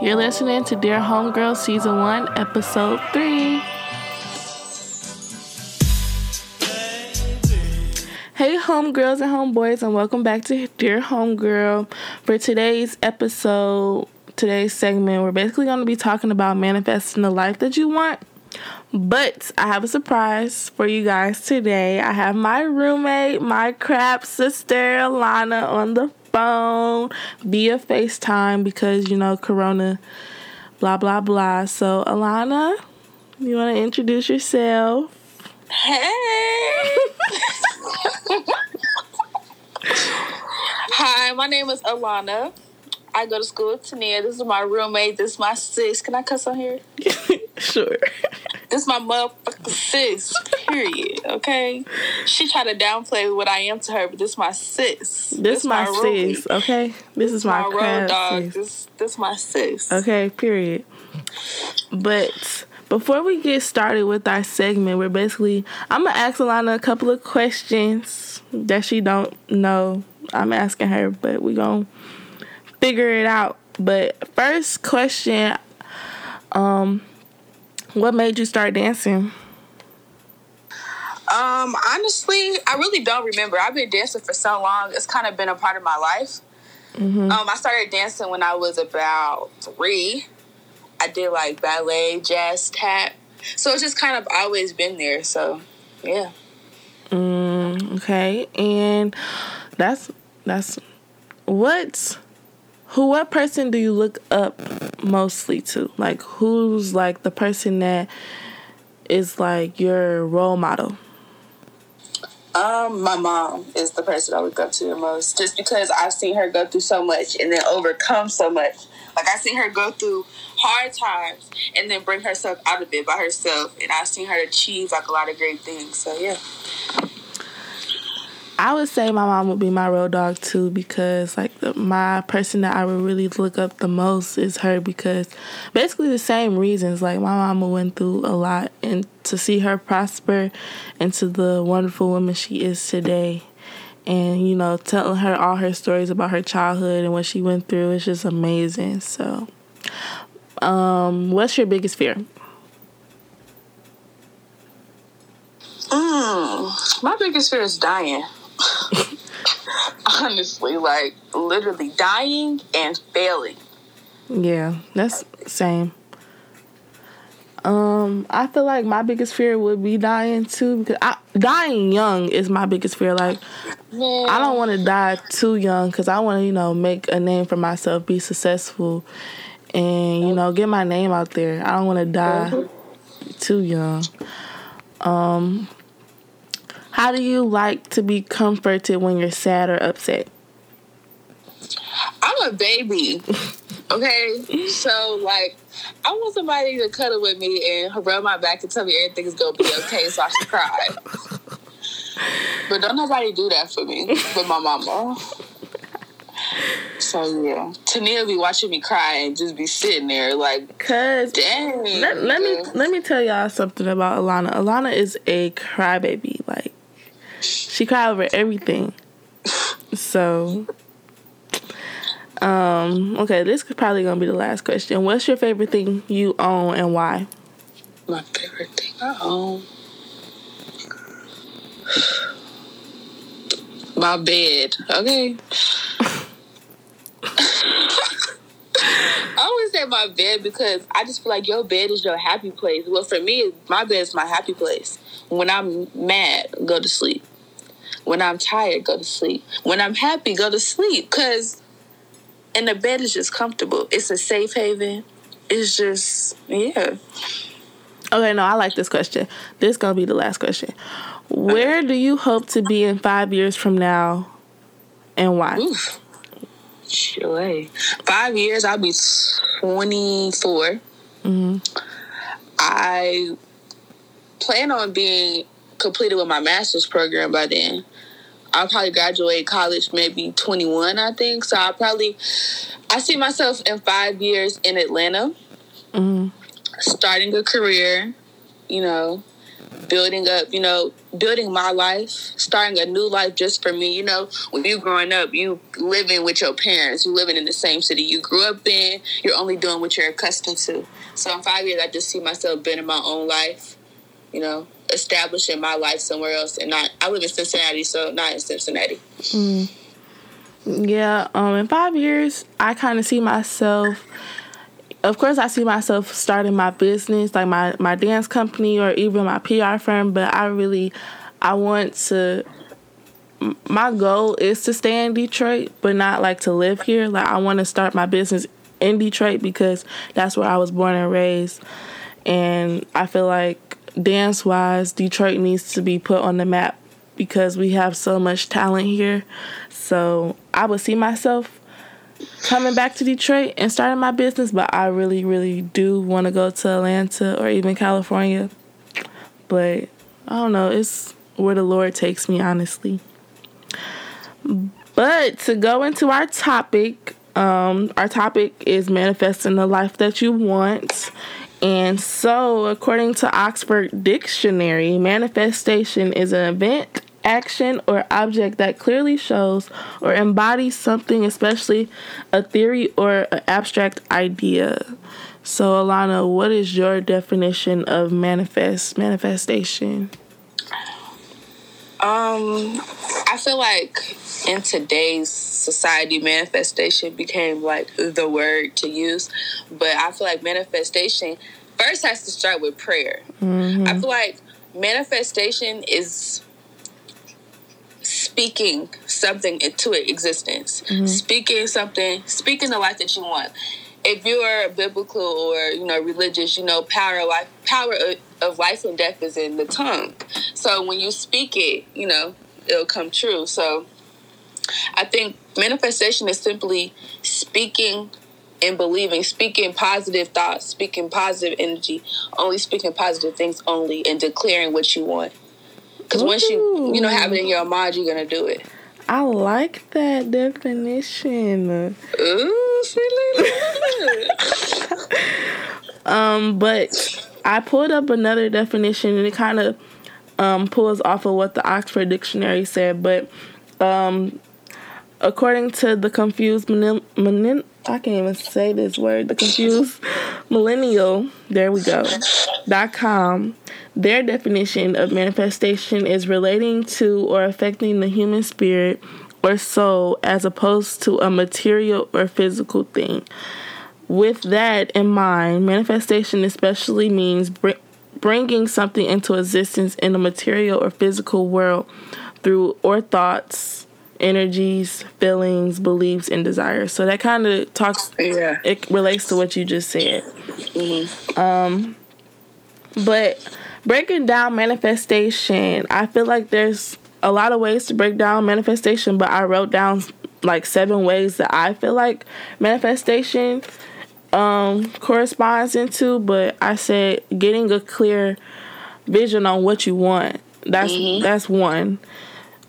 You're listening to Dear Homegirl Season 1, Episode 3. Hey, homegirls and homeboys, and welcome back to Dear Homegirl. For today's episode, today's segment, we're basically going to be talking about manifesting the life that you want. But I have a surprise for you guys today. I have my roommate, my crap sister, Alana, on the phone via FaceTime because, you know, Corona, blah, blah, blah. So, Alana, you want to introduce yourself? Hey! Hi, my name is Alana. I go to school with Tania. This is my roommate. This is my sis. Can I cuss on here? sure. This is my motherfucking sis. Period. Okay. She tried to downplay what I am to her, but this is my sis. This, my, my sis. Okay. This, is my, my road dog. Sis. This this my sis. Okay. Period. But before we get started with our segment, we're basically I'm gonna ask Alana a couple of questions that she don't know. I'm asking her, but we gonna figure it out. But first question, um, what made you start dancing? Um, honestly, I really don't remember. I've been dancing for so long; it's kind of been a part of my life. Mm-hmm. Um, I started dancing when I was about three. I did like ballet, jazz, tap, so it's just kind of always been there. So, yeah. Mm, okay, and that's that's what who what person do you look up mostly to? Like who's like the person that is like your role model? Um, my mom is the person I look up to the most, just because I've seen her go through so much and then overcome so much. Like I've seen her go through hard times and then bring herself out of it by herself, and I've seen her achieve like a lot of great things. So yeah. I would say my mom would be my road dog too because like the, my person that I would really look up the most is her because basically the same reasons. Like my mama went through a lot and to see her prosper into the wonderful woman she is today and you know telling her all her stories about her childhood and what she went through is just amazing. So um what's your biggest fear? Mm, my biggest fear is dying. Honestly, like literally dying and failing. Yeah, that's same. Um, I feel like my biggest fear would be dying too because I, dying young is my biggest fear. Like, Man. I don't want to die too young because I want to, you know, make a name for myself, be successful, and you know, get my name out there. I don't want to die mm-hmm. too young. Um, how do you like to be comforted when you're sad or upset? I'm a baby. Okay, so like, I want somebody to cuddle with me and rub my back and tell me everything's gonna be okay, so I should cry. but don't nobody do that for me, but my mama. So yeah, Tania be watching me cry and just be sitting there like, cause dang. Let, let me let me tell y'all something about Alana. Alana is a crybaby. Like she cried over everything. So, um, okay, this is probably gonna be the last question. What's your favorite thing you own and why? My favorite thing I own. My bed. Okay. I always say my bed because I just feel like your bed is your happy place. Well, for me, my bed is my happy place. When I'm mad, go to sleep. When I'm tired, go to sleep. When I'm happy, go to sleep. Cause and the bed is just comfortable. It's a safe haven. It's just yeah. Okay, no, I like this question. This is gonna be the last question. Where do you hope to be in five years from now, and why? Oof. Sure. Five years, I'll be twenty four. mm mm-hmm. I plan on being completed with my master's program by then. I'll probably graduate college maybe 21, I think. So I'll probably, I see myself in five years in Atlanta, mm-hmm. starting a career, you know, building up, you know, building my life, starting a new life just for me. You know, when you growing up, you living with your parents, you living in the same city you grew up in, you're only doing what you're accustomed to. So in five years, I just see myself building my own life, you know, establishing my life somewhere else and not, I live in Cincinnati, so not in Cincinnati. Mm. Yeah, um, in five years, I kind of see myself of course I see myself starting my business, like my, my dance company or even my PR firm, but I really I want to my goal is to stay in Detroit, but not like to live here. Like I want to start my business in Detroit because that's where I was born and raised. And I feel like dance wise, Detroit needs to be put on the map because we have so much talent here. So I would see myself coming back to Detroit and starting my business, but I really, really do want to go to Atlanta or even California. But I don't know, it's where the Lord takes me, honestly. But to go into our topic, um, our topic is manifesting the life that you want. And so, according to Oxford Dictionary, manifestation is an event action or object that clearly shows or embodies something, especially a theory or an abstract idea. So, Alana, what is your definition of manifest manifestation? Um, I feel like in today's society, manifestation became like the word to use, but I feel like manifestation first has to start with prayer. Mm-hmm. I feel like manifestation is speaking something into existence, mm-hmm. speaking something, speaking the life that you want. If you're biblical or you know religious, you know power life, power of life and death is in the tongue. So when you speak it, you know it'll come true. So I think manifestation is simply speaking and believing, speaking positive thoughts, speaking positive energy, only speaking positive things only, and declaring what you want. Because once you you know have it in your mind, you're gonna do it. I like that definition. Ooh, um, but I pulled up another definition, and it kind of um, pulls off of what the Oxford Dictionary said. But um, according to the confused millennial, I can't even say this word. The confused millennial. There we go. Dot com. Their definition of manifestation is relating to or affecting the human spirit or soul as opposed to a material or physical thing. With that in mind, manifestation especially means br- bringing something into existence in the material or physical world through or thoughts, energies, feelings, beliefs, and desires. So that kind of talks. Yeah. It relates to what you just said. Mm-hmm. Um, but breaking down manifestation, I feel like there's a lot of ways to break down manifestation, but I wrote down like seven ways that I feel like manifestation um corresponds into, but I said getting a clear vision on what you want. That's mm-hmm. that's one.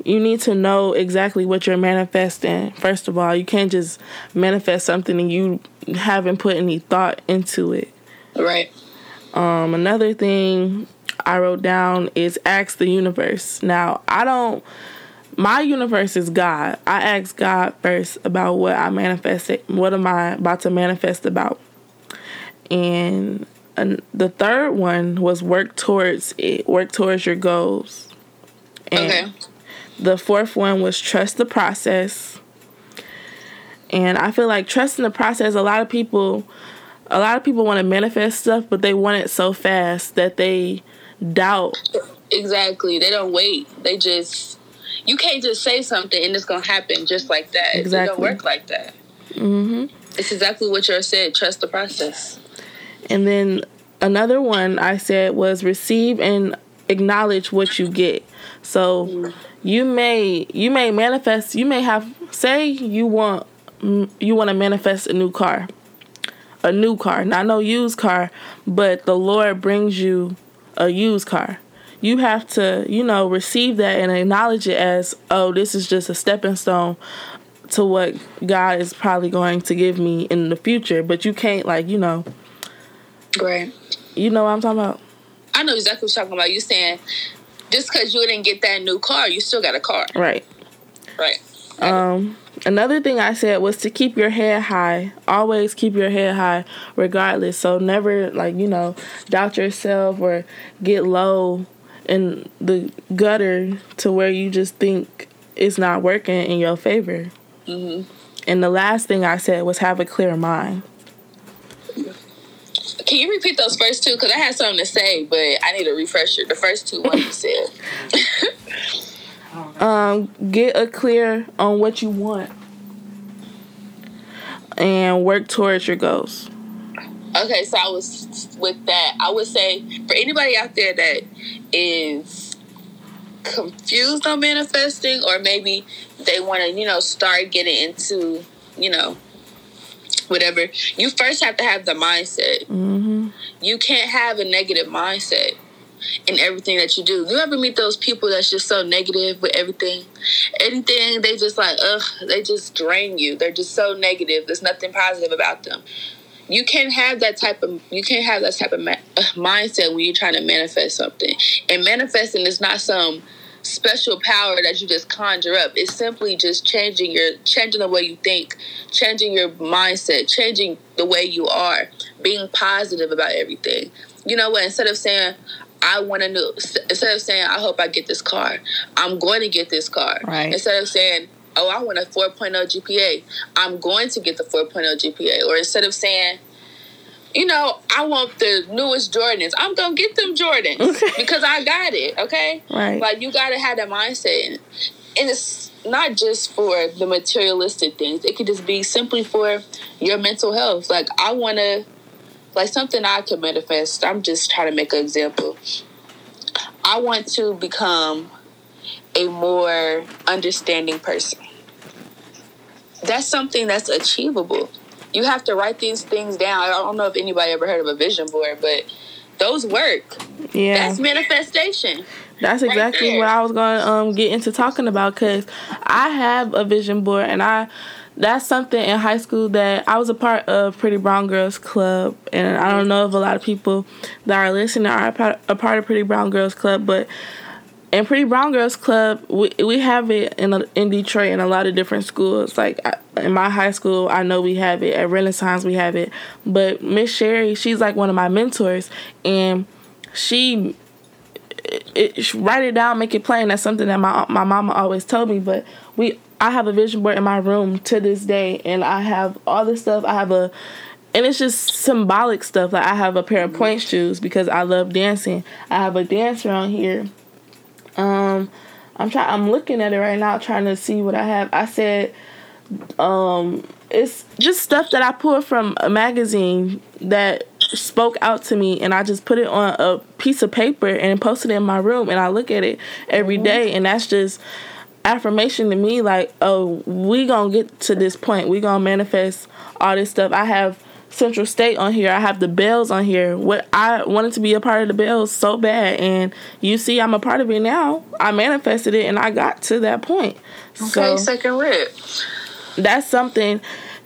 You need to know exactly what you're manifesting. First of all, you can't just manifest something and you haven't put any thought into it. Right. Um another thing I wrote down is ask the universe. Now, I don't my universe is God. I ask God first about what I manifested, what am I about to manifest about. And, the third one was work towards it, work towards your goals. And okay. The fourth one was trust the process. And I feel like trusting the process, a lot of people a lot of people want to manifest stuff, but they want it so fast that they doubt. Exactly. They don't wait. They just you can't just say something and it's gonna happen just like that. Exactly. It don't work like that. Mm-hmm. It's exactly what you said. Trust the process. And then another one I said was receive and acknowledge what you get. So mm. you may you may manifest. You may have say you want you want to manifest a new car, a new car, not no used car, but the Lord brings you a used car. You have to, you know, receive that and acknowledge it as, oh, this is just a stepping stone to what God is probably going to give me in the future. But you can't, like, you know. Right. You know what I'm talking about? I know exactly what you're talking about. You saying just because you didn't get that new car, you still got a car. Right. Right. Um, another thing I said was to keep your head high. Always keep your head high, regardless. So never like you know doubt yourself or get low in the gutter to where you just think it's not working in your favor. Mm-hmm. And the last thing I said was have a clear mind. Can you repeat those first two? Because I had something to say, but I need a refresher. The first two ones you said. um, get a clear on what you want and work towards your goals. Okay, so I was with that. I would say for anybody out there that is confused on manifesting, or maybe they want to, you know, start getting into, you know, whatever, you first have to have the mindset. Mm-hmm. You can't have a negative mindset in everything that you do. You ever meet those people that's just so negative with everything? Anything they just like, ugh, they just drain you. They're just so negative. There's nothing positive about them. You can't have that type of you can't have that type of ma- uh, mindset when you're trying to manifest something. And manifesting is not some special power that you just conjure up. It's simply just changing your changing the way you think, changing your mindset, changing the way you are, being positive about everything. You know what? Instead of saying I want to know, instead of saying I hope I get this car, I'm going to get this car. Right. Instead of saying oh I want a 4.0 GPA, I'm going to get the 4.0 GPA. Or instead of saying you know, I want the newest Jordans. I'm gonna get them Jordans okay. because I got it. Okay, right? Like you gotta have that mindset, and, and it's not just for the materialistic things. It could just be simply for your mental health. Like I wanna, like something I can manifest. I'm just trying to make an example. I want to become a more understanding person. That's something that's achievable you have to write these things down. I don't know if anybody ever heard of a vision board, but those work. Yeah, that's manifestation. That's exactly right what I was going to um, get into talking about because I have a vision board and I that's something in high school that I was a part of Pretty Brown Girls Club and I don't know if a lot of people that are listening are a part of Pretty Brown Girls Club but and Pretty Brown Girls Club, we we have it in a, in Detroit in a lot of different schools. Like in my high school, I know we have it at Renaissance. We have it, but Miss Sherry, she's like one of my mentors, and she it, it, write it down, make it plain. That's something that my my mama always told me. But we, I have a vision board in my room to this day, and I have all this stuff. I have a, and it's just symbolic stuff. Like I have a pair of pointe shoes because I love dancing. I have a dancer on here um, I'm trying. I'm looking at it right now, trying to see what I have. I said, um, it's just stuff that I pulled from a magazine that spoke out to me, and I just put it on a piece of paper and posted it in my room, and I look at it every mm-hmm. and that's just affirmation to me. Like, oh, we gonna get to this point. We gonna manifest all this stuff. I have Central State on here. I have the Bells on here. What I wanted to be a part of the Bells so bad, and you see, I'm a part of it now. I manifested it, and I got to that point. Okay, so, second rip. That's something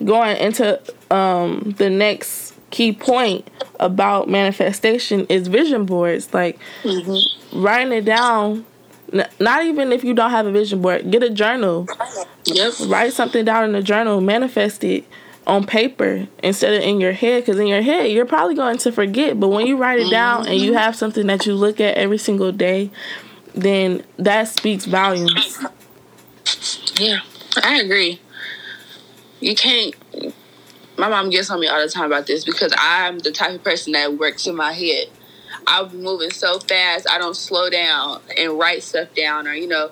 going into um, the next key point about manifestation is vision boards. Like mm-hmm. writing it down. Not even if you don't have a vision board, get a journal. Yep. Write something down in a journal, manifest it on paper instead of in your head because in your head you're probably going to forget but when you write it down and you mm-hmm. have something that you look at every single day then that speaks volumes. Yeah i agree. You can't my mom gets on me all the time about this because i'm the type of person that works in my head i'm moving so fast i don't slow down and write stuff down or you know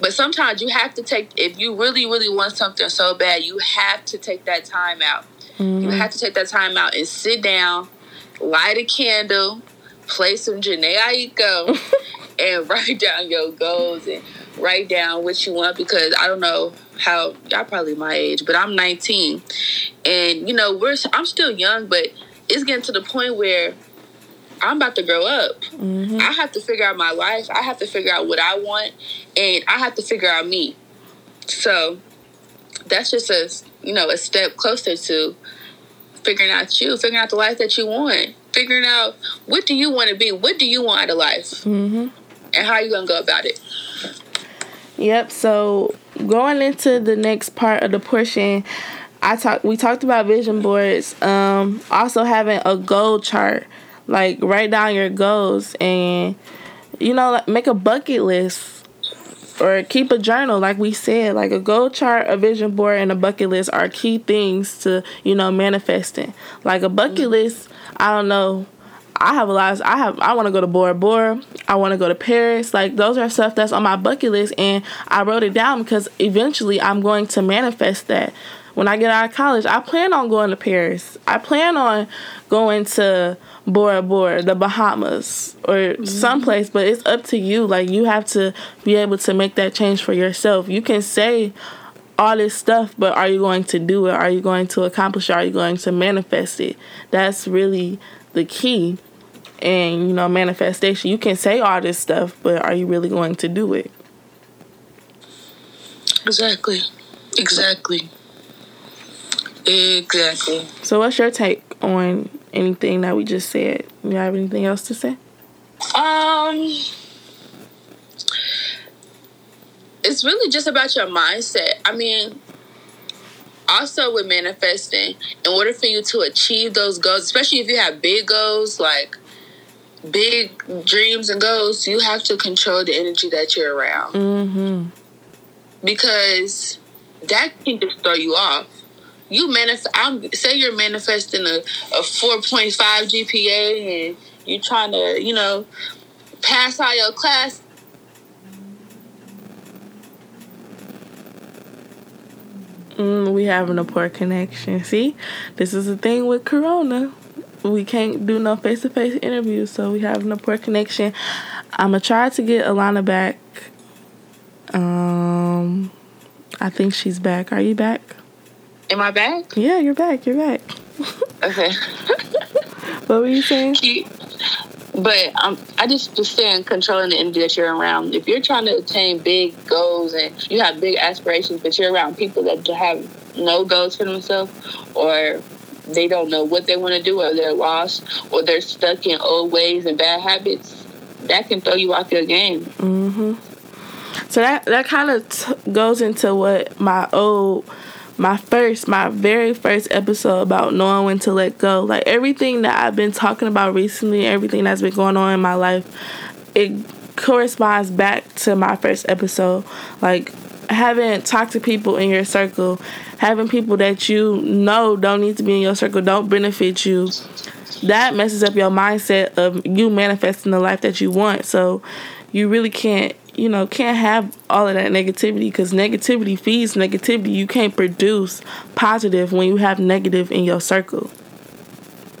but sometimes you have to take, if you really, really want something so bad, you have to take that time out. Mm-hmm. You have to take that time out and sit down, light a candle, play some Jhené Aiko, and write down your goals and write down what you want because I don't know how y'all probably my age, but I'm 19, and you know we're I'm still young, but it's getting to the point where I'm about to grow up. Mm-hmm. I have to figure out my life. I have to figure out what I want, and I have to figure out me. So that's just a you know a step closer to figuring out you, figuring out the life that you want. figuring out what do you want to be, what do you want out of life, mm-hmm. and how are you gonna go about it. Yep. So going into the next part of the portion, I talked. We talked about vision boards. Um, also having a goal chart, like write down your goals and you know make a bucket list or keep a journal like we said. Like a goal chart a vision board and a bucket list are key things to you know manifesting. Like a bucket mm-hmm. list i don't know. I have a lot of, i have i want to go to bora bora. I want to go to paris. Like those are stuff that's on my bucket list and i wrote it down because eventually i'm going to manifest that when i get out of college i plan on going to paris i plan on going to Bora Bora, the Bahamas, or mm-hmm. someplace, but it's up to you. Like you have to be able to make that change for yourself. You can say all this stuff, but are you going to do it? Are you going to accomplish it? Are you going to manifest it? That's really the key. And you know, manifestation. You can say all this stuff, but are you really going to do it? Exactly. Exactly. Exactly. So, what's your take on anything that we just said? You have anything else to say? Um, it's really just about your mindset. I mean, also with manifesting, in order for you to achieve those goals, especially if you have big goals, like big dreams and goals, you have to control the energy that you're around. Mm-hmm. Because that can just throw you off you manifest. I'm say you're manifesting a a four point five GPA and you're trying to you know pass all your class. Mm, we having a poor connection. See, this is the thing with Corona. We can't do no face to face interviews, so we having a poor connection. I'm gonna try to get Alana back. Um, I think she's back. Are you back? Am I back? Yeah, you're back. You're back. okay. what were you saying? But um, I just was saying controlling the energy that you're around. If you're trying to attain big goals and you have big aspirations, but you're around people that have no goals for themselves, or they don't know what they want to do, or they're lost, or they're stuck in old ways and bad habits, that can throw you off your game. Mm-hmm. So that that kind of t- goes into what my old my first, my very first episode about knowing when to let go. Like everything that I've been talking about recently, everything that's been going on in my life, it corresponds back to my first episode. Like having talked to people in your circle, having people that you know don't need to be in your circle, don't benefit you. That messes up your mindset of you manifesting the life that you want. So you really can't you know, can't have all of that negativity because negativity feeds negativity. You can't produce positive when you have negative in your circle.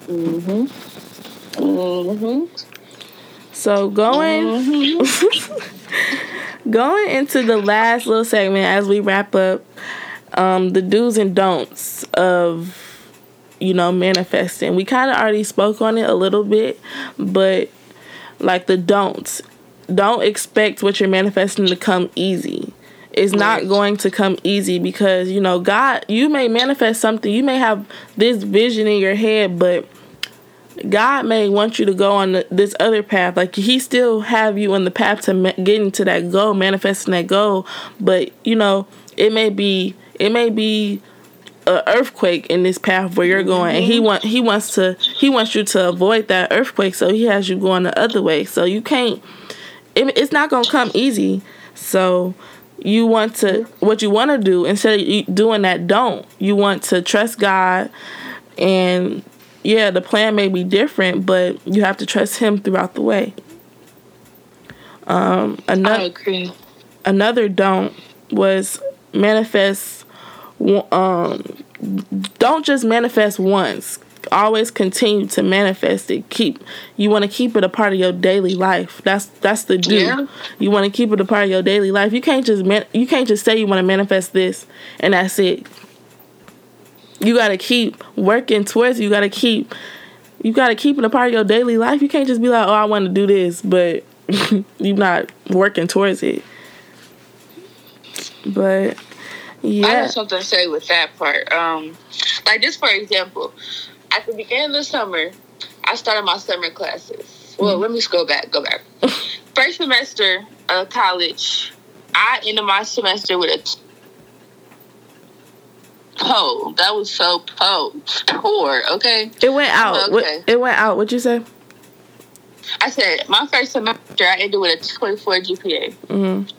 Mhm. Mhm. So going mm-hmm. going into the last little segment as we wrap up, um, the do's and don'ts of you know manifesting. We kind of already spoke on it a little bit, but like the don'ts don't expect what you're manifesting to come easy. It's not going to come easy because, you know, God, you may manifest something, you may have this vision in your head, but God may want you to go on the, this other path. Like He still have you on the path to ma- getting to that goal, manifesting that goal. But you know, it may be it may be a earthquake in this path where you're going, and He mm-hmm. want He wants to He wants you to avoid that earthquake, so He has you going the other way. So you can't it, it's not gonna come easy. So you want to what you want to do instead of doing that don't you want to trust god and yeah the plan may be different but you have to trust him throughout the way um another I agree. another don't was manifest um don't just manifest once always continue to manifest it. Keep you want to keep it a part of your daily life. That's that's the do. Yeah. You want to keep it a part of your daily life. You can't just man, you can't just say you want to manifest this and that's it. You got to keep working towards. It. You got to keep you got to keep it a part of your daily life. You can't just be like, "Oh, I want to do this," but you're not working towards it. But yeah. I have something to say with that part. Um, like just for example, at the beginning of the summer, I started my summer classes. Well, mm-hmm. let me go back. Go back. First semester of college, I ended my semester with a Oh, that was so po poor. Okay. It went out. Okay. It went out. What'd you say? I said my first semester I ended with a 24 GPA. Mm-hmm.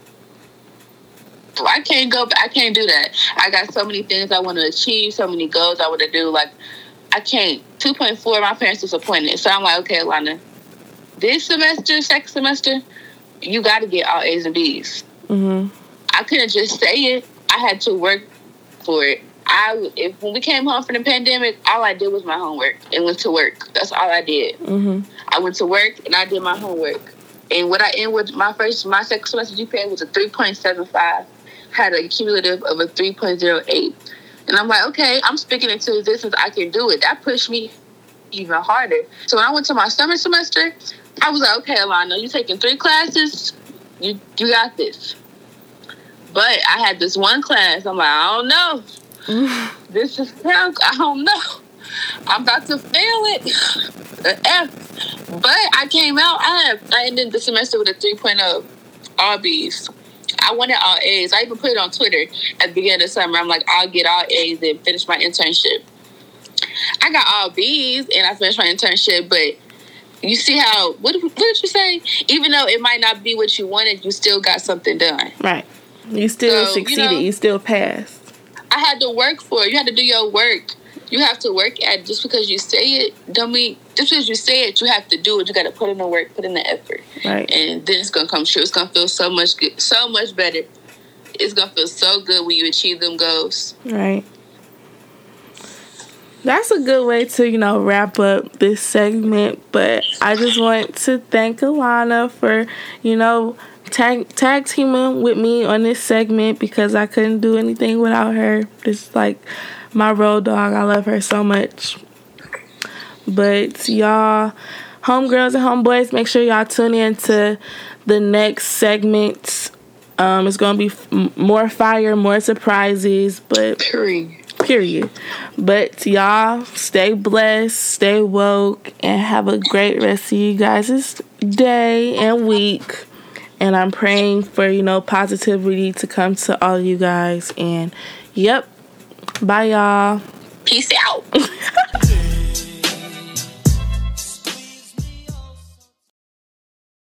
I can't go. I can't do that. I got so many things I want to achieve, so many goals I want to do. Like I can't. 2.4. My parents disappointed, so I'm like, okay, Alana, this semester, second semester, you got to get all A's and B's. Mm-hmm. I couldn't just say it. I had to work for it. I if when we came home from the pandemic, all I did was my homework and went to work. That's all I did. Mm-hmm. I went to work and I did my homework. And what I ended with my first my second semester GPA was a three point seven five. Had a cumulative of a three point zero eight. And I'm like, okay, I'm speaking into existence. I can do it. That pushed me even harder. So when I went to my summer semester, I was like, okay, Alana, you're taking three classes. You you got this. But I had this one class. I'm like, I don't know this is punk. I don't know. I'm about to fail it. F. But I came out. I have, I ended the semester with a 3.0. All B's. I wanted all A's. I even put it on Twitter at the beginning of the summer. I'm like, I'll get all A's and finish my internship. I got all B's and I finished my internship, but you see how what, what did you say? Even though it might not be what you wanted, you still got something done. Right. You still so, succeeded. You, know, you still passed. I had to work for it. You had to do your work. You have to work at it. just because you say it, don't mean just because you say it, you have to do it. You got to put in the work, put in the effort, right? And then it's gonna come true. It's gonna feel so much good, so much better. It's gonna feel so good when you achieve them goals, right? That's a good way to you know wrap up this segment. But I just want to thank Alana for you know tag tag teaming with me on this segment because I couldn't do anything without her. Is like my road dog. I love her so much. But y'all, homegirls and homeboys, make sure y'all tune in to the next segment. Um, it's gonna be f- more fire, more surprises, but period. Period. But y'all, stay blessed, stay woke, and have a great rest of you guys' day and week and I'm praying for you know positivity to come to all you guys. And yep, bye y'all. Peace out.